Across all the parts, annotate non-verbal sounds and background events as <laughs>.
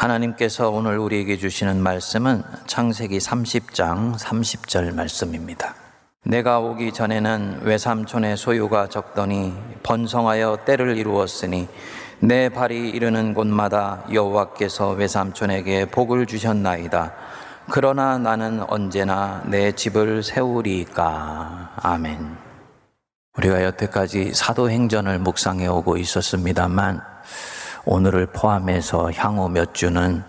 하나님께서 오늘 우리에게 주시는 말씀은 창세기 30장 30절 말씀입니다. 내가 오기 전에는 외삼촌의 소유가 적더니 번성하여 때를 이루었으니 내 발이 이르는 곳마다 여호와께서 외삼촌에게 복을 주셨나이다. 그러나 나는 언제나 내 집을 세우리까. 아멘. 우리가 여태까지 사도행전을 묵상해 오고 있었습니다만 오늘을 포함해서 향후 몇 주는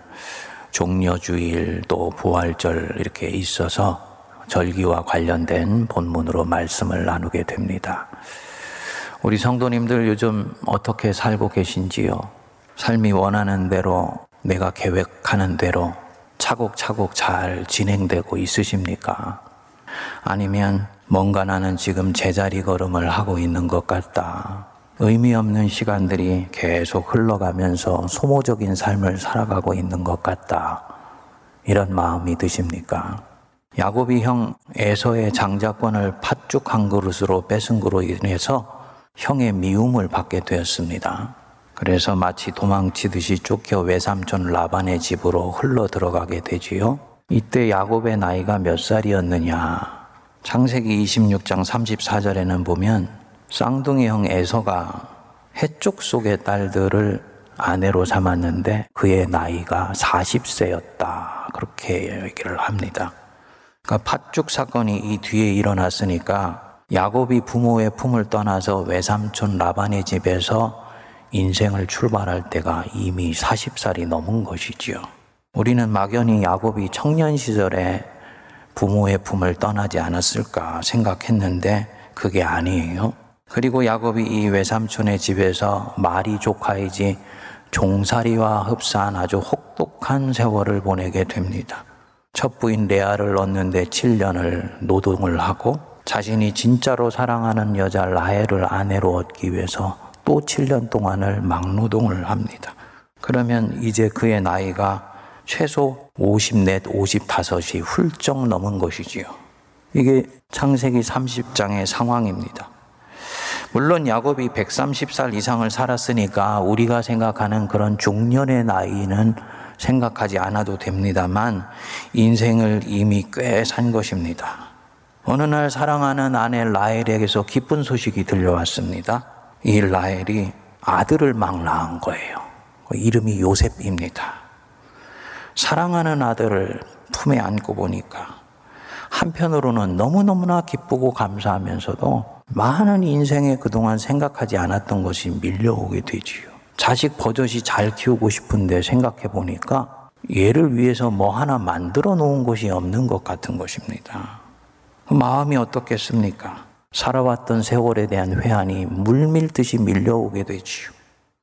종려주일 또 부활절 이렇게 있어서 절기와 관련된 본문으로 말씀을 나누게 됩니다. 우리 성도님들 요즘 어떻게 살고 계신지요? 삶이 원하는 대로 내가 계획하는 대로 차곡차곡 잘 진행되고 있으십니까? 아니면 뭔가 나는 지금 제자리 걸음을 하고 있는 것 같다. 의미 없는 시간들이 계속 흘러가면서 소모적인 삶을 살아가고 있는 것 같다. 이런 마음이 드십니까? 야곱이 형 에서의 장자권을 팥죽 한 그릇으로 뺏은 그로 인해서 형의 미움을 받게 되었습니다. 그래서 마치 도망치듯이 쫓겨 외삼촌 라반의 집으로 흘러 들어가게 되지요. 이때 야곱의 나이가 몇 살이었느냐? 창세기 26장 34절에는 보면 쌍둥이 형 에서가 해쪽 속의 딸들을 아내로 삼았는데 그의 나이가 40세였다. 그렇게 얘기를 합니다. 그러니까 팥죽 사건이 이 뒤에 일어났으니까 야곱이 부모의 품을 떠나서 외삼촌 라반의 집에서 인생을 출발할 때가 이미 40살이 넘은 것이지요. 우리는 막연히 야곱이 청년 시절에 부모의 품을 떠나지 않았을까 생각했는데 그게 아니에요. 그리고 야곱이 이 외삼촌의 집에서 말이 조카이지 종살이와 흡사한 아주 혹독한 세월을 보내게 됩니다. 첫 부인 레아를 얻는데 7년을 노동을 하고 자신이 진짜로 사랑하는 여자 라헬을 아내로 얻기 위해서 또 7년 동안을 막노동을 합니다. 그러면 이제 그의 나이가 최소 54, 55이 훌쩍 넘은 것이지요. 이게 창세기 30장의 상황입니다. 물론 야곱이 130살 이상을 살았으니까 우리가 생각하는 그런 중년의 나이는 생각하지 않아도 됩니다만 인생을 이미 꽤 산 것입니다. 어느 날 사랑하는 아내 라헬에게서 기쁜 소식이 들려왔습니다. 이 라헬이 아들을 막 낳은 거예요. 그 이름이 요셉입니다. 사랑하는 아들을 품에 안고 보니까 한편으로는 너무너무나 기쁘고 감사하면서도 많은 인생에 그동안 생각하지 않았던 것이 밀려오게 되지요. 자식 버젓이 잘 키우고 싶은데 생각해 보니까 얘를 위해서 뭐 하나 만들어 놓은 것이 없는 것 같은 것입니다. 그 마음이 어떻겠습니까? 살아왔던 세월에 대한 회한이 물밀듯이 밀려오게 되지요.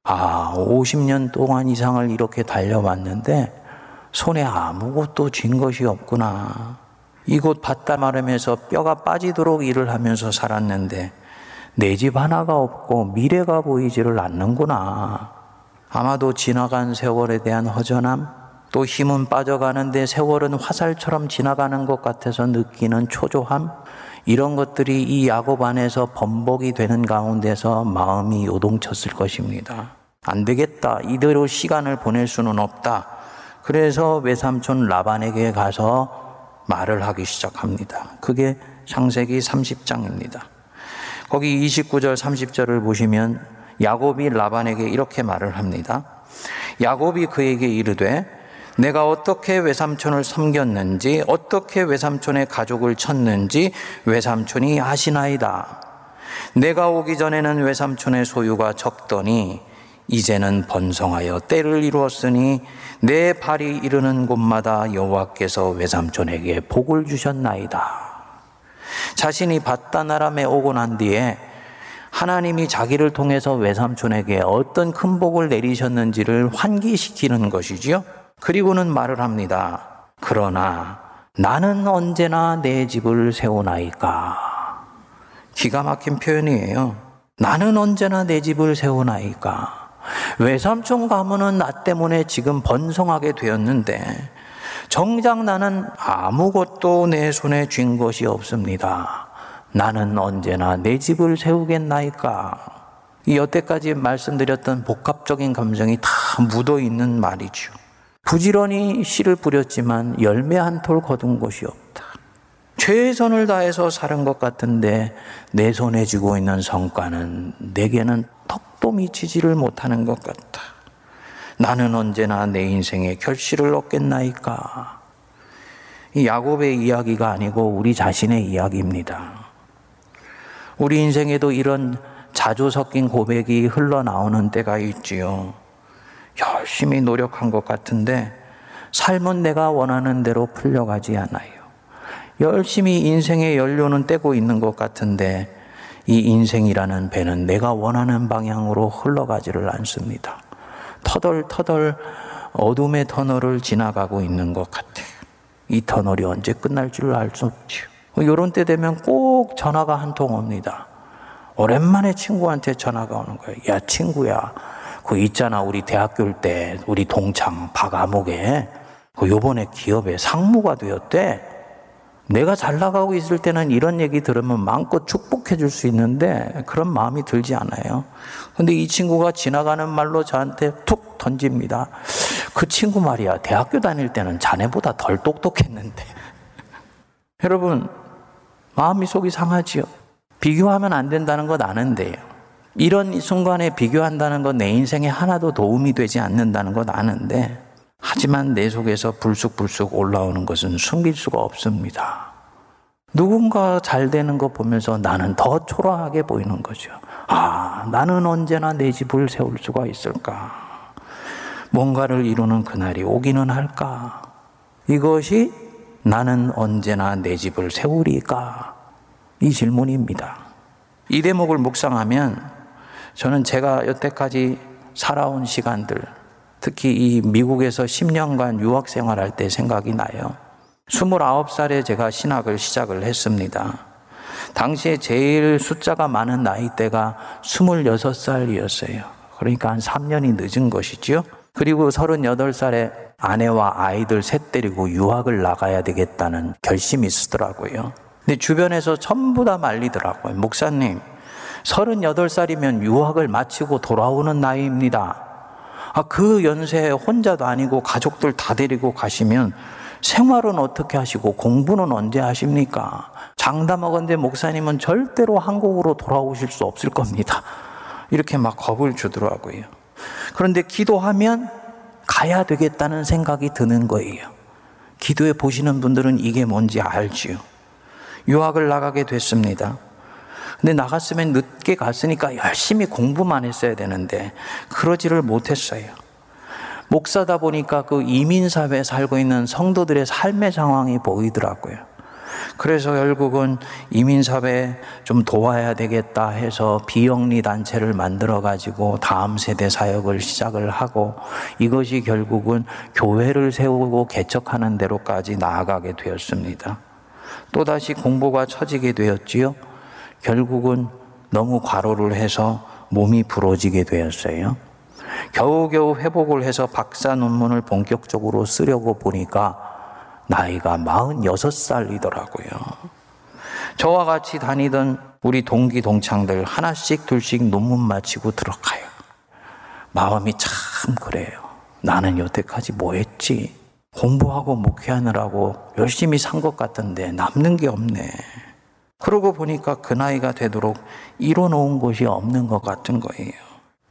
아, 50년 동안 이상을 이렇게 달려왔는데 손에 아무것도 쥔 것이 없구나. 이곳 바다 마름에서 뼈가 빠지도록 일을 하면서 살았는데 내 집 하나가 없고 미래가 보이지를 않는구나. 아마도 지나간 세월에 대한 허전함, 또 힘은 빠져가는데 세월은 화살처럼 지나가는 것 같아서 느끼는 초조함, 이런 것들이 이 야곱 안에서 번복이 되는 가운데서 마음이 요동쳤을 것입니다. 안 되겠다. 이대로 시간을 보낼 수는 없다. 그래서 외삼촌 라반에게 가서 말을 하기 시작합니다. 그게 창세기 30장입니다. 거기 29절 30절을 보시면 야곱이 라반에게 이렇게 말을 합니다. 야곱이 그에게 이르되 내가 어떻게 외삼촌을 섬겼는지 어떻게 외삼촌의 가족을 쳤는지 외삼촌이 아시나이다. 내가 오기 전에는 외삼촌의 소유가 적더니 이제는 번성하여 때를 이루었으니 내 발이 이르는 곳마다 여호와께서 외삼촌에게 복을 주셨나이다. 자신이 바다나람에 오고 난 뒤에 하나님이 자기를 통해서 외삼촌에게 어떤 큰 복을 내리셨는지를 환기시키는 것이지요. 그리고는 말을 합니다. 그러나 나는 언제나 내 집을 세우나이까. 기가 막힌 표현이에요. 나는 언제나 내 집을 세우나이까. 외삼촌 가문은 나 때문에 지금 번성하게 되었는데, 정작 나는 아무것도 내 손에 쥔 것이 없습니다. 나는 언제나 내 집을 세우겠나이까. 이 여태까지 말씀드렸던 복합적인 감정이 다 묻어 있는 말이죠. 부지런히 씨를 뿌렸지만 열매 한 톨 거둔 곳이 없다. 최선을 다해서 사는 것 같은데 내 손에 쥐고 있는 성과는 내게는 턱도 미치지를 못하는 것 같다. 나는 언제나 내 인생에 결실을 얻겠나이까. 이 야곱의 이야기가 아니고 우리 자신의 이야기입니다. 우리 인생에도 이런 자주 섞인 고백이 흘러나오는 때가 있지요. 열심히 노력한 것 같은데 삶은 내가 원하는 대로 풀려가지 않아요. 열심히 인생의 연료는 떼고 있는 것 같은데 이 인생이라는 배는 내가 원하는 방향으로 흘러가지를 않습니다. 터덜터덜 어둠의 터널을 지나가고 있는 것 같아요. 이 터널이 언제 끝날 줄 알 수 없죠. 이런 때 되면 꼭 전화가 한 통 옵니다. 오랜만에 친구한테 전화가 오는 거예요. 야, 친구야. 그 있잖아. 우리 대학교 때 우리 동창 박아목에 그 요번에 기업에 상무가 되었대. 내가 잘 나가고 있을 때는 이런 얘기 들으면 마음껏 축복해 줄 수 있는데 그런 마음이 들지 않아요. 근데 이 친구가 지나가는 말로 저한테 툭 던집니다. 그 친구 말이야. 대학교 다닐 때는 자네보다 덜 똑똑했는데. <laughs> 여러분, 마음이 속이 상하지요. 비교하면 안 된다는 것 아는데요. 이런 순간에 비교한다는 건 내 인생에 하나도 도움이 되지 않는다는 것 아는데, 하지만 내 속에서 불쑥불쑥 올라오는 것은 숨길 수가 없습니다. 누군가 잘 되는 거 보면서 나는 더 초라하게 보이는 거죠. 아, 나는 언제나 내 집을 세울 수가 있을까? 뭔가를 이루는 그날이 오기는 할까? 이것이 나는 언제나 내 집을 세우리까? 이 질문입니다. 이 대목을 묵상하면 저는 제가 여태까지 살아온 시간들, 특히 이 미국에서 10년간 유학 생활할 때 생각이 나요. 29살에 제가 신학을 시작을 했습니다. 당시에 제일 숫자가 많은 나이대가 26살이었어요. 그러니까 한 3년이 늦은 것이지요. 그리고 38살에 아내와 아이들 셋 데리고 유학을 나가야 되겠다는 결심이 쓰더라고요. 근데 주변에서 전부 다 말리더라고요. 목사님, 38살이면 유학을 마치고 돌아오는 나이입니다. 아, 그 연세에 혼자도 아니고 가족들 다 데리고 가시면 생활은 어떻게 하시고 공부는 언제 하십니까? 장담하건대 목사님은 절대로 한국으로 돌아오실 수 없을 겁니다. 이렇게 막 겁을 주더라고요. 그런데 기도하면 가야 되겠다는 생각이 드는 거예요. 기도해 보시는 분들은 이게 뭔지 알지요. 유학을 나가게 됐습니다. 근데 나갔으면 늦게 갔으니까 열심히 공부만 했어야 되는데 그러지를 못했어요. 목사다 보니까 그 이민사회에 살고 있는 성도들의 삶의 상황이 보이더라고요. 그래서 결국은 이민사회에 좀 도와야 되겠다 해서 비영리 단체를 만들어 가지고 다음 세대 사역을 시작을 하고 이것이 결국은 교회를 세우고 개척하는 대로까지 나아가게 되었습니다. 또다시 공부가 처지게 되었지요. 결국은 너무 과로를 해서 몸이 부러지게 되었어요. 겨우겨우 회복을 해서 박사 논문을 본격적으로 쓰려고 보니까 나이가 46살이더라고요. 저와 같이 다니던 우리 동기 동창들 하나씩 둘씩 논문 마치고 들어가요. 마음이 참 그래요. 나는 여태까지 뭐 했지? 공부하고 목회하느라고 열심히 산 것 같은데 남는 게 없네. 그러고 보니까 그 나이가 되도록 이뤄놓은 것이 없는 것 같은 거예요.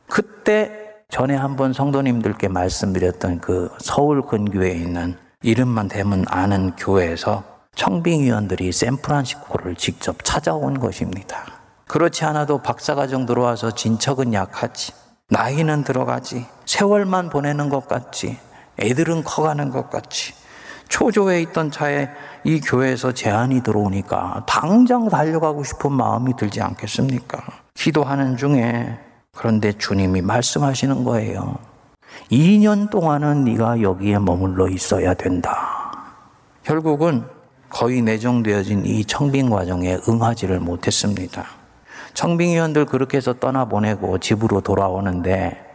그때 전에 한번 성도님들께 말씀드렸던 그 서울 근교에 있는 이름만 대면 아는 교회에서 청빙위원들이 샌프란시스코를 직접 찾아온 것입니다. 그렇지 않아도 박사과정 들어와서 진척은 약하지. 나이는 들어가지. 세월만 보내는 것 같지. 애들은 커가는 것 같지. 초조해 있던 차에 이 교회에서 제안이 들어오니까 당장 달려가고 싶은 마음이 들지 않겠습니까? 기도하는 중에 그런데 주님이 말씀하시는 거예요. 2년 동안은 네가 여기에 머물러 있어야 된다. 결국은 거의 내정되어진 이 청빙 과정에 응하지를 못했습니다. 청빙위원들 그렇게 해서 떠나보내고 집으로 돌아오는데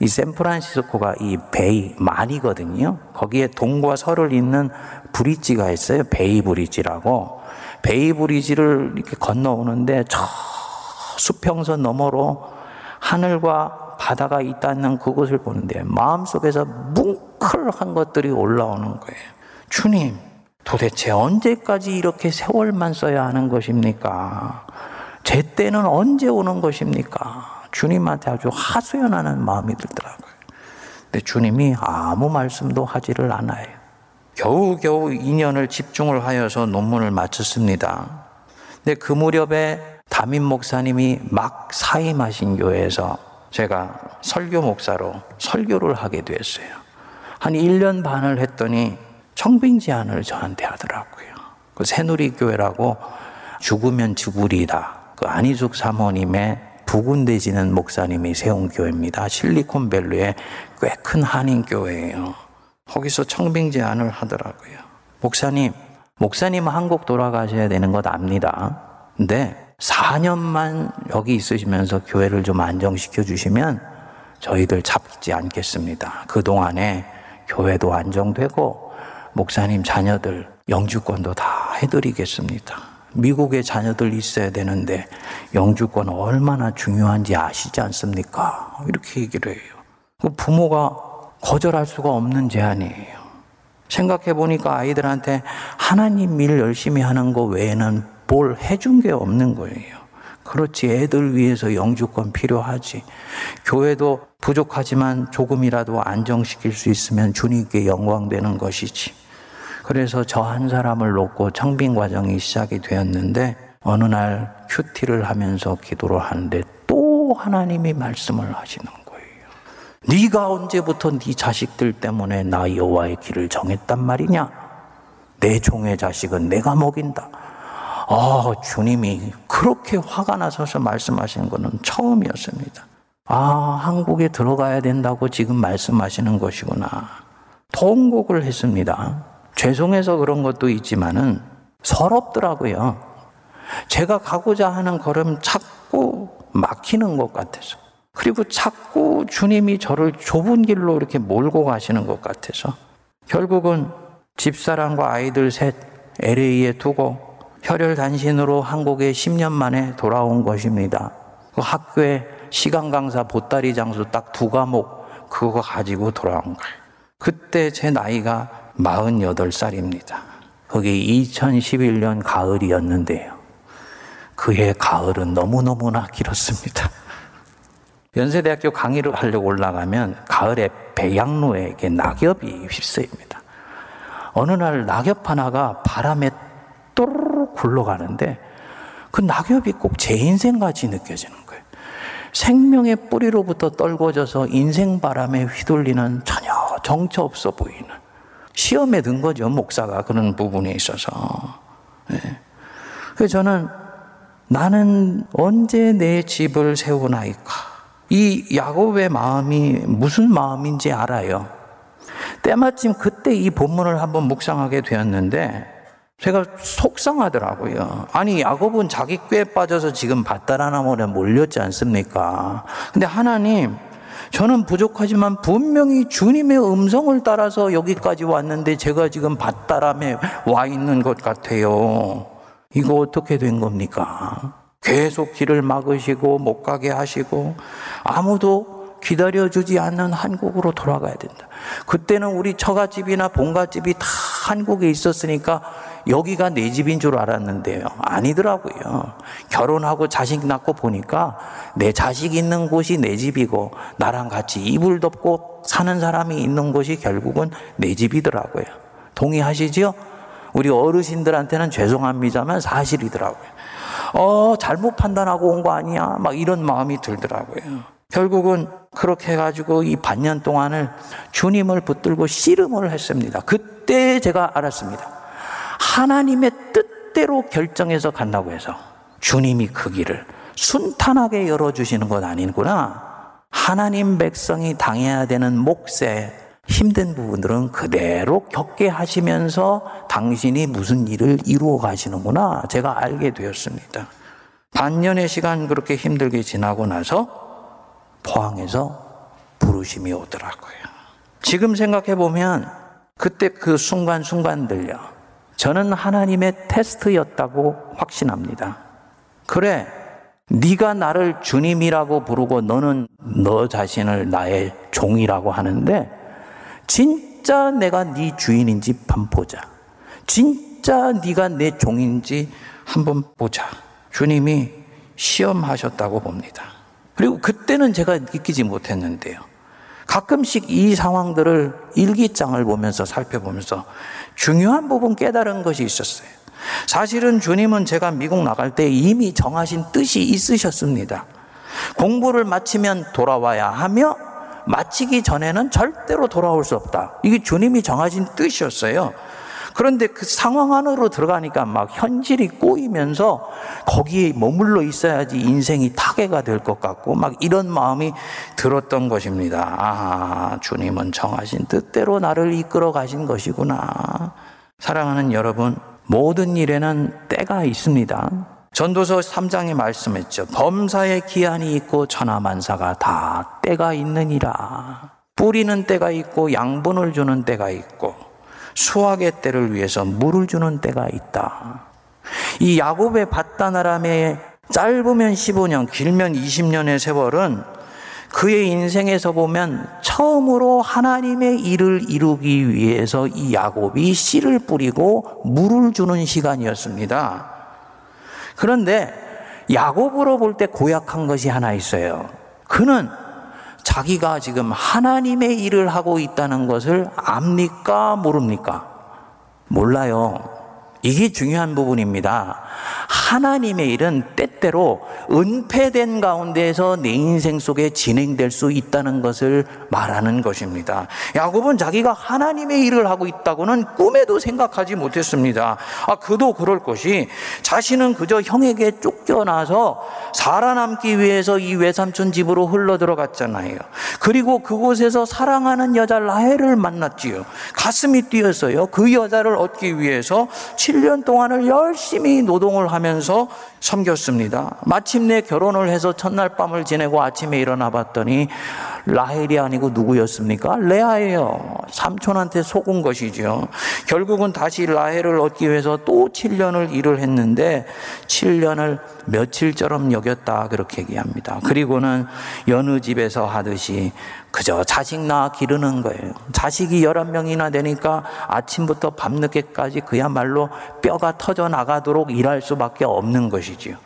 이 샌프란시스코가 이 베이 만이거든요. 거기에 동과 서를 잇는 브릿지가 있어요. 베이 브릿지라고. 베이 브릿지를 이렇게 건너오는데 저 수평선 너머로 하늘과 바다가 있다는 그것을 보는데 마음속에서 뭉클 뭉클한 것들이 올라오는 거예요. 주님, 도대체 언제까지 이렇게 세월만 써야 하는 것입니까? 제 때는 언제 오는 것입니까? 주님한테 아주 하소연하는 마음이 들더라고요. 근데 주님이 아무 말씀도 하지를 않아요. 겨우겨우 2년을 집중을 하여서 논문을 마쳤습니다. 근데 그 무렵에 담임 목사님이 막 사임하신 교회에서 제가 설교 목사로 설교를 하게 됐어요. 한 1년 반을 했더니 청빙 제안을 저한테 하더라고요. 그 새누리교회라고 죽으면 죽으리다. 그 안희숙 사모님의 부군대지는 목사님이 세운 교회입니다. 실리콘밸리의 꽤 큰 한인교회예요. 거기서 청빙 제안을 하더라고요. 목사님, 목사님 한국 돌아가셔야 되는 것 압니다. 근데 4년만 여기 있으시면서 교회를 좀 안정시켜 주시면 저희들 잡지 않겠습니다. 그동안에 교회도 안정되고 목사님 자녀들 영주권도 다 해드리겠습니다. 미국에 자녀들 있어야 되는데 영주권 얼마나 중요한지 아시지 않습니까? 이렇게 얘기를 해요. 그 부모가 거절할 수가 없는 제안이에요. 생각해 보니까 아이들한테 하나님 일 열심히 하는 거 외에는 뭘 해준 게 없는 거예요. 그렇지, 애들 위해서 영주권 필요하지. 교회도 부족하지만 조금이라도 안정시킬 수 있으면 주님께 영광되는 것이지. 그래서 저 한 사람을 놓고 청빙 과정이 시작이 되었는데 어느 날 큐티를 하면서 기도를 하는데 또 하나님이 말씀을 하시는 거예요. 네가 언제부터 네 자식들 때문에 나 여호와의 길을 정했단 말이냐? 내 종의 자식은 내가 먹인다. 아, 주님이 그렇게 화가 나셔서 말씀하시는 것은 처음이었습니다. 아, 한국에 들어가야 된다고 지금 말씀하시는 것이구나. 통곡을 했습니다. 죄송해서 그런 것도 있지만은 서럽더라고요. 제가 가고자 하는 걸음 자꾸 막히는 것 같아서. 그리고 자꾸 주님이 저를 좁은 길로 이렇게 몰고 가시는 것 같아서. 결국은 집사람과 아이들 셋 LA에 두고 혈혈 단신으로 한국에 10년 만에 돌아온 것입니다. 그 학교에 시간 강사 보따리 장수 딱 두 과목 그거 가지고 돌아온 거예요. 그때 제 나이가 48살입니다. 그게 2011년 가을이었는데요. 그해 가을은 너무너무나 길었습니다. 연세대학교 강의를 하려고 올라가면 가을에 배양로에 낙엽이 휩쓰입니다. 어느 날 낙엽 하나가 바람에 또르르 굴러가는데 그 낙엽이 꼭 제 인생 같이 느껴지는 거예요. 생명의 뿌리로부터 떨궈져서 인생 바람에 휘둘리는 전혀 정처 없어 보이는 시험에 든 거죠 목사가 그런 부분에 있어서. 네. 그래서 저는 나는 언제 내 집을 세우나이까 이 야곱의 마음이 무슨 마음인지 알아요. 때마침 그때 이 본문을 한번 묵상하게 되었는데 제가 속상하더라고요. 아니, 야곱은 자기 꾀에 빠져서 지금 밭다라나물에 몰렸지 않습니까? 근데 하나님, 저는 부족하지만 분명히 주님의 음성을 따라서 여기까지 왔는데 제가 지금 밭다람에 와 있는 것 같아요. 이거 어떻게 된 겁니까? 계속 길을 막으시고 못 가게 하시고 아무도 기다려주지 않는 한국으로 돌아가야 된다. 그때는 우리 처갓집이나 본갓집이 다 한국에 있었으니까 여기가 내 집인 줄 알았는데요. 아니더라고요. 결혼하고 자식 낳고 보니까 내 자식 있는 곳이 내 집이고 나랑 같이 이불 덮고 사는 사람이 있는 곳이 결국은 내 집이더라고요. 동의하시죠? 우리 어르신들한테는 죄송합니다만 사실이더라고요. 어, 잘못 판단하고 온 거 아니야? 막 이런 마음이 들더라고요. 결국은 그렇게 해가지고 이 반년 동안을 주님을 붙들고 씨름을 했습니다. 그때 제가 알았습니다. 하나님의 뜻대로 결정해서 간다고 해서 주님이 그 길을 순탄하게 열어주시는 것 아니구나. 하나님 백성이 당해야 되는 몫에 힘든 부분들은 그대로 겪게 하시면서 당신이 무슨 일을 이루어 가시는구나. 제가 알게 되었습니다. 반년의 시간 그렇게 힘들게 지나고 나서 포항에서 부르심이 오더라고요. 지금 생각해 보면 그때 그 순간순간들요. 저는 하나님의 테스트였다고 확신합니다. 그래, 네가 나를 주님이라고 부르고 너는 너 자신을 나의 종이라고 하는데 진짜 내가 네 주인인지 한번 보자. 진짜 네가 내 종인지 한번 보자. 주님이 시험하셨다고 봅니다. 그리고 그때는 제가 느끼지 못했는데요. 가끔씩 이 상황들을 일기장을 보면서 살펴보면서 중요한 부분 깨달은 것이 있었어요. 사실은 주님은 제가 미국 나갈 때 이미 정하신 뜻이 있으셨습니다. 공부를 마치면 돌아와야 하며 마치기 전에는 절대로 돌아올 수 없다. 이게 주님이 정하신 뜻이었어요. 그런데 그 상황 안으로 들어가니까 막 현실이 꼬이면서 거기에 머물러 있어야지 인생이 타개가 될 것 같고 막 이런 마음이 들었던 것입니다. 아, 주님은 정하신 뜻대로 나를 이끌어 가신 것이구나. 사랑하는 여러분, 모든 일에는 때가 있습니다. 전도서 3장에 말씀했죠. 범사의 기한이 있고 천하만사가 다 때가 있느니라. 뿌리는 때가 있고 양분을 주는 때가 있고 수확의 때를 위해서 물을 주는 때가 있다. 이 야곱의 바다나람의 짧으면 15년, 길면 20년의 세월은 그의 인생에서 보면 처음으로 하나님의 일을 이루기 위해서 이 야곱이 씨를 뿌리고 물을 주는 시간이었습니다. 그런데 야곱으로 볼 때 고약한 것이 하나 있어요. 그는 자기가 지금 하나님의 일을 하고 있다는 것을 압니까? 모릅니까? 몰라요. 이게 중요한 부분입니다. 하나님의 일은 때때로 은폐된 가운데에서 내 인생 속에 진행될 수 있다는 것을 말하는 것입니다. 야곱은 자기가 하나님의 일을 하고 있다고는 꿈에도 생각하지 못했습니다. 아, 그도 그럴 것이 자신은 그저 형에게 쫓겨나서 살아남기 위해서 이 외삼촌 집으로 흘러 들어갔잖아요. 그리고 그곳에서 사랑하는 여자 라헬을 만났지요. 가슴이 뛰었어요. 그 여자를 얻기 위해서 7년 동안을 열심히 노동 을 하면서 섬겼습니다. 마침내 결혼을 해서 첫날 밤을 지내고 아침에 일어나 봤더니 라헬이 아니고 누구였습니까? 레아예요. 삼촌한테 속은 것이죠. 결국은 다시 라헬을 얻기 위해서 또 7년을 일을 했는데 7년을 며칠처럼 여겼다 그렇게 얘기합니다. 그리고는 여느 집에서 하듯이 그저 자식 낳아 기르는 거예요. 자식이 11명이나 되니까 아침부터 밤늦게까지 그야말로 뼈가 터져 나가도록 일할 수밖에 없는 것이지요.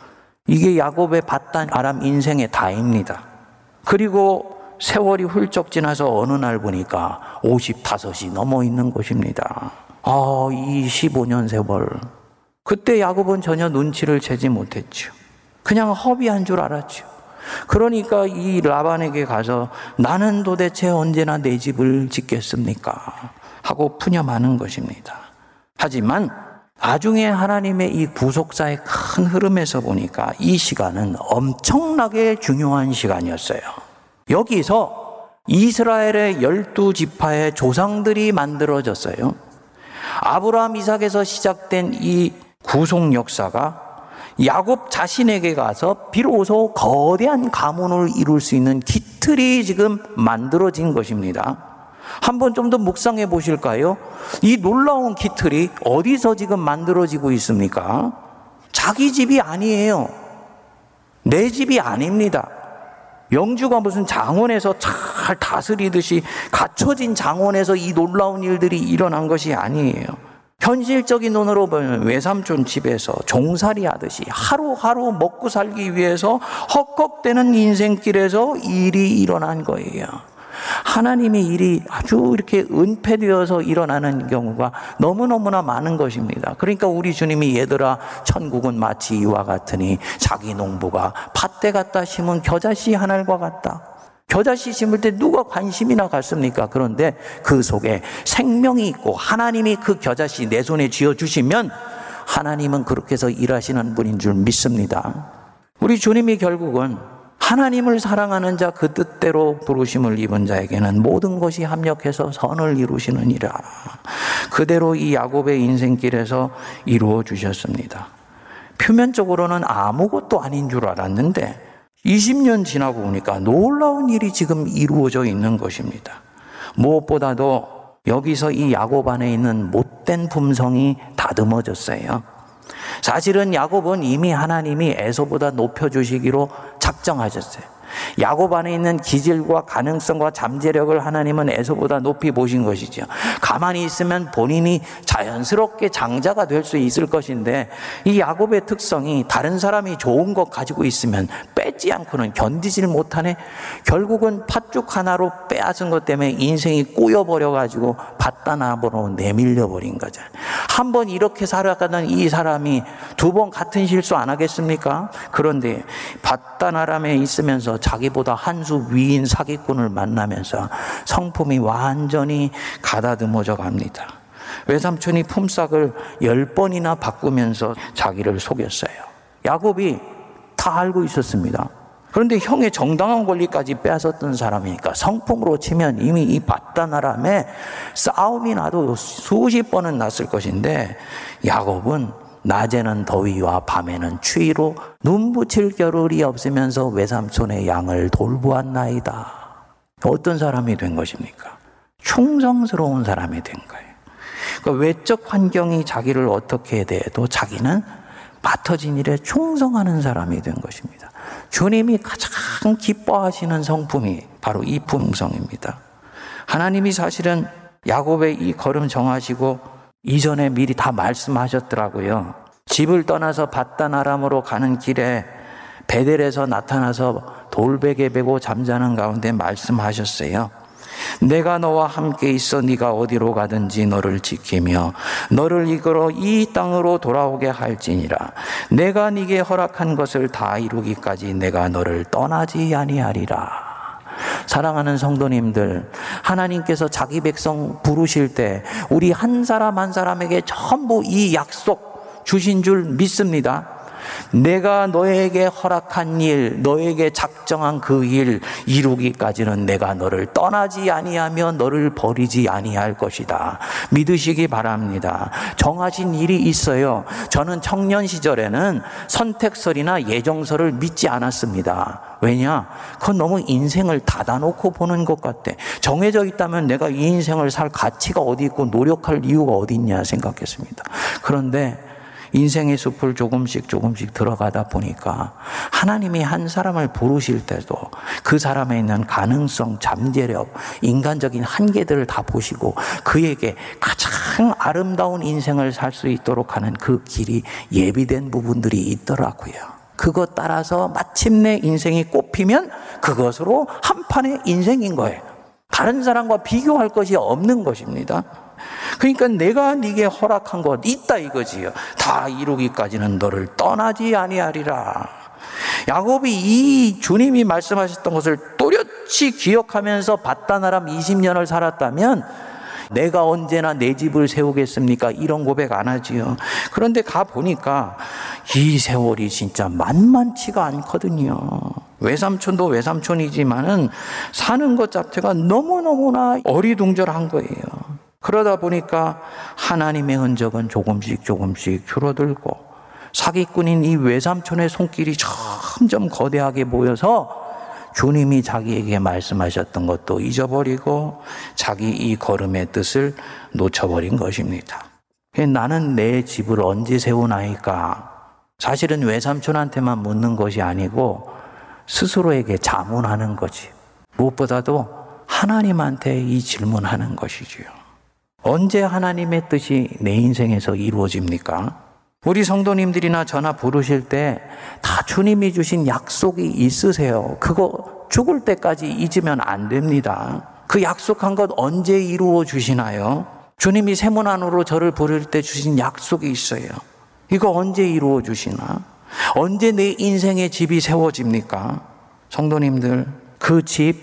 이게 야곱의 바단 아람 인생의 다입니다. 그리고 세월이 훌쩍 지나서 어느 날 보니까 55이 넘어 있는 것입니다. 아, 이 15년 세월. 그때 야곱은 전혀 눈치를 채지 못했죠. 그냥 허비한 줄 알았죠. 그러니까 이 라반에게 가서 나는 도대체 언제나 내 집을 짓겠습니까? 하고 푸념하는 것입니다. 하지만 나중에 하나님의 이 구속사의 큰 흐름에서 보니까 이 시간은 엄청나게 중요한 시간이었어요. 여기서 이스라엘의 열두 지파의 조상들이 만들어졌어요. 아브라함 이삭에서 시작된 이 구속 역사가 야곱 자신에게 가서 비로소 거대한 가문을 이룰 수 있는 기틀이 지금 만들어진 것입니다. 한번 좀 더 묵상해 보실까요? 이 놀라운 기틀이 어디서 지금 만들어지고 있습니까? 자기 집이 아니에요. 내 집이 아닙니다. 영주가 무슨 장원에서 잘 다스리듯이 갖춰진 장원에서 이 놀라운 일들이 일어난 것이 아니에요. 현실적인 눈으로 보면 외삼촌 집에서 종살이 하듯이 하루하루 먹고 살기 위해서 헉헉대는 인생길에서 일이 일어난 거예요. 하나님의 일이 아주 이렇게 은폐되어서 일어나는 경우가 너무너무나 많은 것입니다. 그러니까 우리 주님이 얘들아, 천국은 마치 이와 같으니 자기 농부가 밭대 갖다 심은 겨자씨 하늘과 같다. 겨자씨 심을 때 누가 관심이나 갖습니까? 그런데 그 속에 생명이 있고 하나님이 그 겨자씨 내 손에 쥐어 주시면 하나님은 그렇게 해서 일하시는 분인 줄 믿습니다. 우리 주님이 결국은 하나님을 사랑하는 자 그 뜻대로 부르심을 입은 자에게는 모든 것이 합력해서 선을 이루시느니라. 그대로 이 야곱의 인생길에서 이루어 주셨습니다. 표면적으로는 아무것도 아닌 줄 알았는데 20년 지나고 보니까 놀라운 일이 지금 이루어져 있는 것입니다. 무엇보다도 여기서 이 야곱 안에 있는 못된 품성이 다듬어졌어요. 사실은 야곱은 이미 하나님이 에서보다 높여주시기로 작정하셨어요. 야곱 안에 있는 기질과 가능성과 잠재력을 하나님은 에서보다 높이 보신 것이죠. 가만히 있으면 본인이 자연스럽게 장자가 될 수 있을 것인데 이 야곱의 특성이 다른 사람이 좋은 것 가지고 있으면 뺏지 않고는 견디질 못하네. 결국은 팥죽 하나로 빼앗은 것 때문에 인생이 꼬여버려 가지고 바다나보로 내밀려 버린 거죠. 한 번 이렇게 살아가던 이 사람이 두 번 같은 실수 안 하겠습니까? 그런데 바다나람에 있으면서 자기보다 한 수 위인 사기꾼을 만나면서 성품이 완전히 가다듬어져 갑니다. 외삼촌이 품삯을 열 번이나 바꾸면서 자기를 속였어요. 야곱이 다 알고 있었습니다. 그런데 형의 정당한 권리까지 빼앗았던 사람이니까 성품으로 치면 이미 이 바다나람에 싸움이 나도 수십 번은 났을 것인데 야곱은 낮에는 더위와 밤에는 추위로 눈붙일 겨를이 없으면서 외삼촌의 양을 돌보았나이다. 어떤 사람이 된 것입니까? 충성스러운 사람이 된 거예요. 그러니까 외적 환경이 자기를 어떻게 대해도 자기는 맡아진 일에 충성하는 사람이 된 것입니다. 주님이 가장 기뻐하시는 성품이 바로 이 품성입니다. 하나님이 사실은 야곱의 이 걸음 정하시고 이전에 미리 다 말씀하셨더라고요. 집을 떠나서 바다나람으로 가는 길에 베델에서 나타나서 돌베개 베고 잠자는 가운데 말씀하셨어요. 내가 너와 함께 있어 네가 어디로 가든지 너를 지키며 너를 이끌어 이 땅으로 돌아오게 할지니라 내가 네게 허락한 것을 다 이루기까지 내가 너를 떠나지 아니하리라 사랑하는 성도님들, 하나님께서 자기 백성 부르실 때 우리 한 사람 한 사람에게 전부 이 약속 주신 줄 믿습니다. 내가 너에게 허락한 일, 너에게 작정한 그 일 이루기까지는 내가 너를 떠나지 아니하며 너를 버리지 아니할 것이다. 믿으시기 바랍니다. 정하신 일이 있어요. 저는 청년 시절에는 선택설이나 예정설을 믿지 않았습니다. 왜냐? 그건 너무 인생을 닫아놓고 보는 것 같아. 정해져 있다면 내가 이 인생을 살 가치가 어디 있고 노력할 이유가 어디 있냐 생각했습니다. 그런데 인생의 숲을 조금씩 조금씩 들어가다 보니까 하나님이 한 사람을 부르실 때도 그 사람에 있는 가능성, 잠재력, 인간적인 한계들을 다 보시고 그에게 가장 아름다운 인생을 살 수 있도록 하는 그 길이 예비된 부분들이 있더라고요. 그것 따라서 마침내 인생이 꽃피면 그것으로 한 판의 인생인 거예요. 다른 사람과 비교할 것이 없는 것입니다. 그러니까 내가 네게 허락한 것 있다 이거지요. 다 이루기까지는 너를 떠나지 아니하리라. 야곱이 이 주님이 말씀하셨던 것을 또렷이 기억하면서 바다나람 20년을 살았다면 내가 언제나 내 집을 세우겠습니까? 이런 고백 안 하지요. 그런데 가 보니까 이 세월이 진짜 만만치가 않거든요. 외삼촌도 외삼촌이지만은 사는 것 자체가 너무너무나 어리둥절한 거예요. 그러다 보니까 하나님의 흔적은 조금씩 조금씩 줄어들고 사기꾼인 이 외삼촌의 손길이 점점 거대하게 보여서 주님이 자기에게 말씀하셨던 것도 잊어버리고 자기 이 걸음의 뜻을 놓쳐버린 것입니다. 나는 내 집을 언제 세우나이까? 사실은 외삼촌한테만 묻는 것이 아니고 스스로에게 자문하는 거지. 무엇보다도 하나님한테 이 질문하는 것이지요. 언제 하나님의 뜻이 내 인생에서 이루어집니까? 우리 성도님들이나 전화 부르실 때 다 주님이 주신 약속이 있으세요. 그거 죽을 때까지 잊으면 안 됩니다. 그 약속한 것 언제 이루어 주시나요? 주님이 세문 안으로 저를 부를 때 주신 약속이 있어요. 이거 언제 이루어 주시나? 언제 내 인생의 집이 세워집니까? 성도님들, 그 집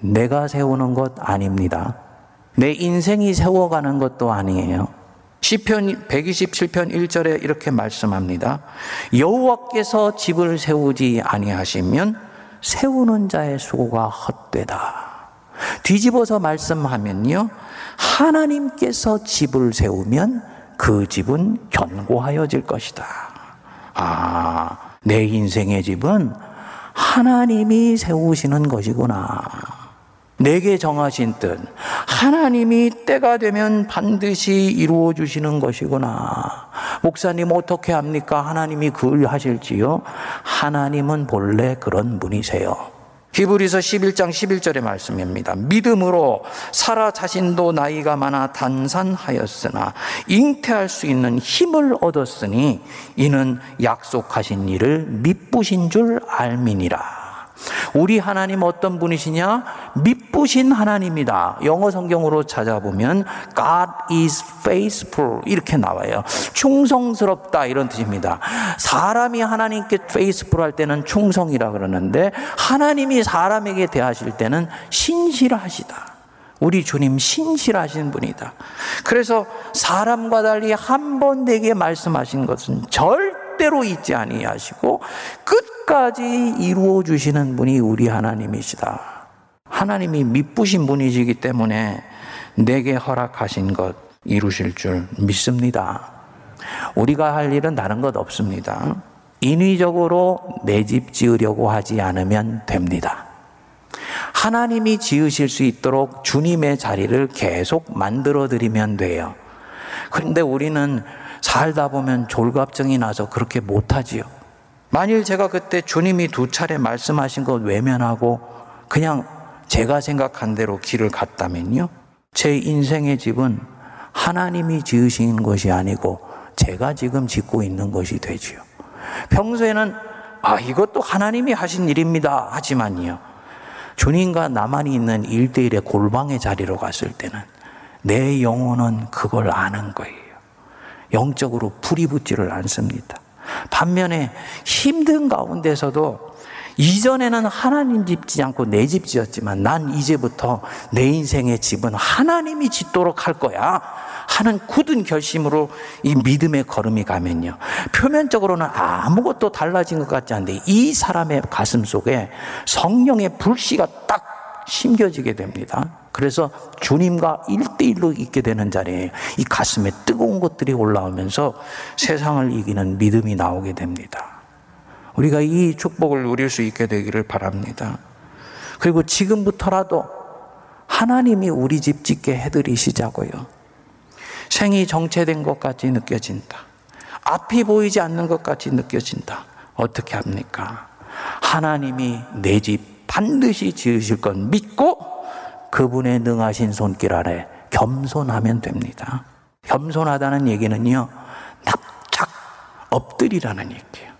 내가 세우는 것 아닙니다. 내 인생이 세워가는 것도 아니에요. 시편 127편 1절에 이렇게 말씀합니다. 여호와께서 집을 세우지 아니하시면 세우는 자의 수고가 헛되다. 뒤집어서 말씀하면요. 하나님께서 집을 세우면 그 집은 견고하여질 것이다. 아, 내 인생의 집은 하나님이 세우시는 것이구나. 내게 정하신 뜻, 하나님이 때가 되면 반드시 이루어 주시는 것이구나. 목사님 어떻게 합니까? 하나님이 그걸 하실지요? 하나님은 본래 그런 분이세요. 히브리서 11장 11절의 말씀입니다. 믿음으로 사라 자신도 나이가 많아 단산하였으나 잉태할 수 있는 힘을 얻었으니 이는 약속하신 일을 믿부신 줄 알미니라. 우리 하나님 어떤 분이시냐? 믿부신 하나님이다. 영어 성경으로 찾아보면 God is faithful 이렇게 나와요. 충성스럽다 이런 뜻입니다. 사람이 하나님께 faithful 할 때는 충성이라 그러는데 하나님이 사람에게 대하실 때는 신실하시다. 우리 주님 신실하신 분이다. 그래서 사람과 달리 한 번 내게 말씀하신 것은 절대 로 잊지 아니하시고 끝 끝까지 이루어 주시는 분이 우리 하나님이시다. 하나님이 믿부신 분이시기 때문에 내게 허락하신 것 이루실 줄 믿습니다. 우리가 할 일은 다른 것 없습니다. 인위적으로 내 집 지으려고 하지 않으면 됩니다. 하나님이 지으실 수 있도록 주님의 자리를 계속 만들어 드리면 돼요. 그런데 우리는 살다 보면 졸갑증이 나서 그렇게 못하지요. 만일 제가 그때 주님이 두 차례 말씀하신 것 외면하고 그냥 제가 생각한 대로 길을 갔다면요. 제 인생의 집은 하나님이 지으신 것이 아니고 제가 지금 짓고 있는 것이 되지요. 평소에는 아, 이것도 하나님이 하신 일입니다. 하지만요. 주님과 나만이 있는 일대일의 골방의 자리로 갔을 때는 내 영혼은 그걸 아는 거예요. 영적으로 불이 붙지를 않습니다. 반면에 힘든 가운데서도 이전에는 하나님 집 짓지 않고 내 집 지었지만 난 이제부터 내 인생의 집은 하나님이 짓도록 할 거야. 하는 굳은 결심으로 이 믿음의 걸음이 가면요. 표면적으로는 아무것도 달라진 것 같지 않은데 이 사람의 가슴 속에 성령의 불씨가 딱 심겨지게 됩니다. 그래서 주님과 일대일로 있게 되는 자리에 이 가슴에 뜨거운 것들이 올라오면서 세상을 이기는 믿음이 나오게 됩니다. 우리가 이 축복을 누릴 수 있게 되기를 바랍니다. 그리고 지금부터라도 하나님이 우리 집 짓게 해드리시자고요. 생이 정체된 것 같이 느껴진다. 앞이 보이지 않는 것 같이 느껴진다. 어떻게 합니까? 하나님이 내 집 반드시 지으실 건 믿고 그분의 능하신 손길 아래 겸손하면 됩니다. 겸손하다는 얘기는요, 납작 엎드리라는 얘기예요.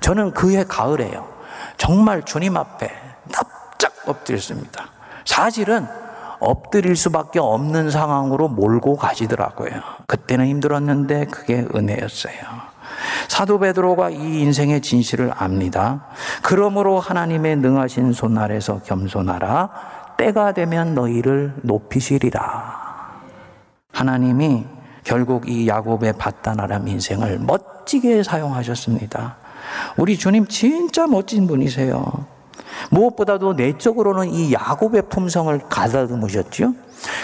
저는 그해 가을에요. 정말 주님 앞에 납작 엎드렸습니다. 사실은 엎드릴 수밖에 없는 상황으로 몰고 가시더라고요. 그때는 힘들었는데 그게 은혜였어요. 사도 베드로가 이 인생의 진실을 압니다. 그러므로 하나님의 능하신 손 아래서 겸손하라. 때가 되면 너희를 높이시리라. 하나님이 결국 이 야곱의 바다나람 인생을 멋지게 사용하셨습니다. 우리 주님 진짜 멋진 분이세요. 무엇보다도 내적으로는 이 야곱의 품성을 가다듬으셨죠.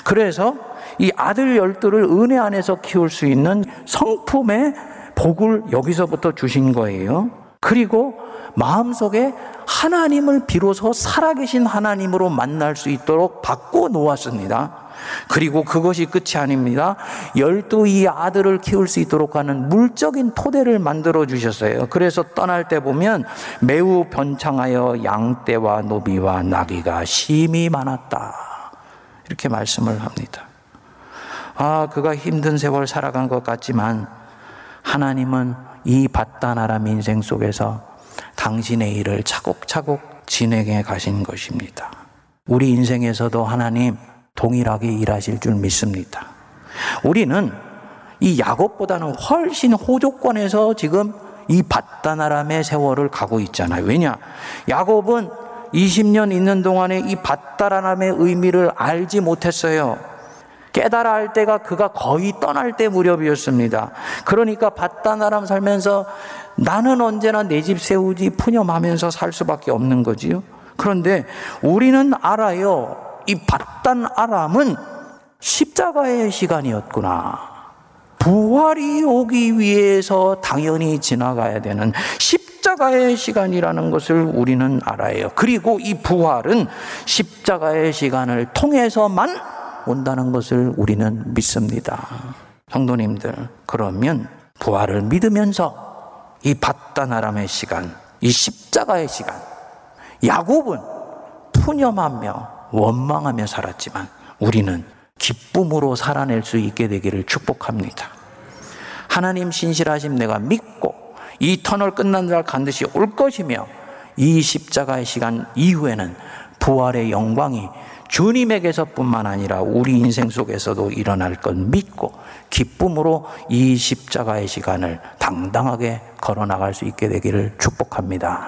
그래서 이 아들 열두를 은혜 안에서 키울 수 있는 성품의 복을 여기서부터 주신 거예요. 그리고 마음속에 하나님을 비로소 살아계신 하나님으로 만날 수 있도록 바꿔 놓았습니다. 그리고 그것이 끝이 아닙니다. 열두 이 아들을 키울 수 있도록 하는 물적인 토대를 만들어 주셨어요. 그래서 떠날 때 보면 매우 번창하여 양떼와 노비와 나귀가 심이 많았다. 이렇게 말씀을 합니다. 아, 그가 힘든 세월 살아간 것 같지만 하나님은 이 바다나람 인생 속에서 당신의 일을 차곡차곡 진행해 가신 것입니다. 우리 인생에서도 하나님 동일하게 일하실 줄 믿습니다. 우리는 이 야곱보다는 훨씬 호조권에서 지금 이 바다나람의 세월을 가고 있잖아요. 왜냐? 야곱은 20년 있는 동안에 이 바다나람의 의미를 알지 못했어요. 깨달아 할 때가 그가 거의 떠날 때 무렵이었습니다. 그러니까 바다나람 살면서 나는 언제나 내 집 세우지 푸념하면서 살 수밖에 없는 거지요. 그런데 우리는 알아요. 이 바단 아람은 십자가의 시간이었구나. 부활이 오기 위해서 당연히 지나가야 되는 십자가의 시간이라는 것을 우리는 알아요. 그리고 이 부활은 십자가의 시간을 통해서만 온다는 것을 우리는 믿습니다. 성도님들, 그러면 부활을 믿으면서 이 바다나람의 시간, 이 십자가의 시간, 야곱은 푸념하며 원망하며 살았지만 우리는 기쁨으로 살아낼 수 있게 되기를 축복합니다. 하나님 신실하심 내가 믿고 이 터널 끝난 날 반드시 올 것이며 이 십자가의 시간 이후에는 부활의 영광이 주님에게서뿐만 아니라 우리 인생 속에서도 일어날 것 믿고 기쁨으로 이 십자가의 시간을 당당하게 걸어 나갈 수 있게 되기를 축복합니다.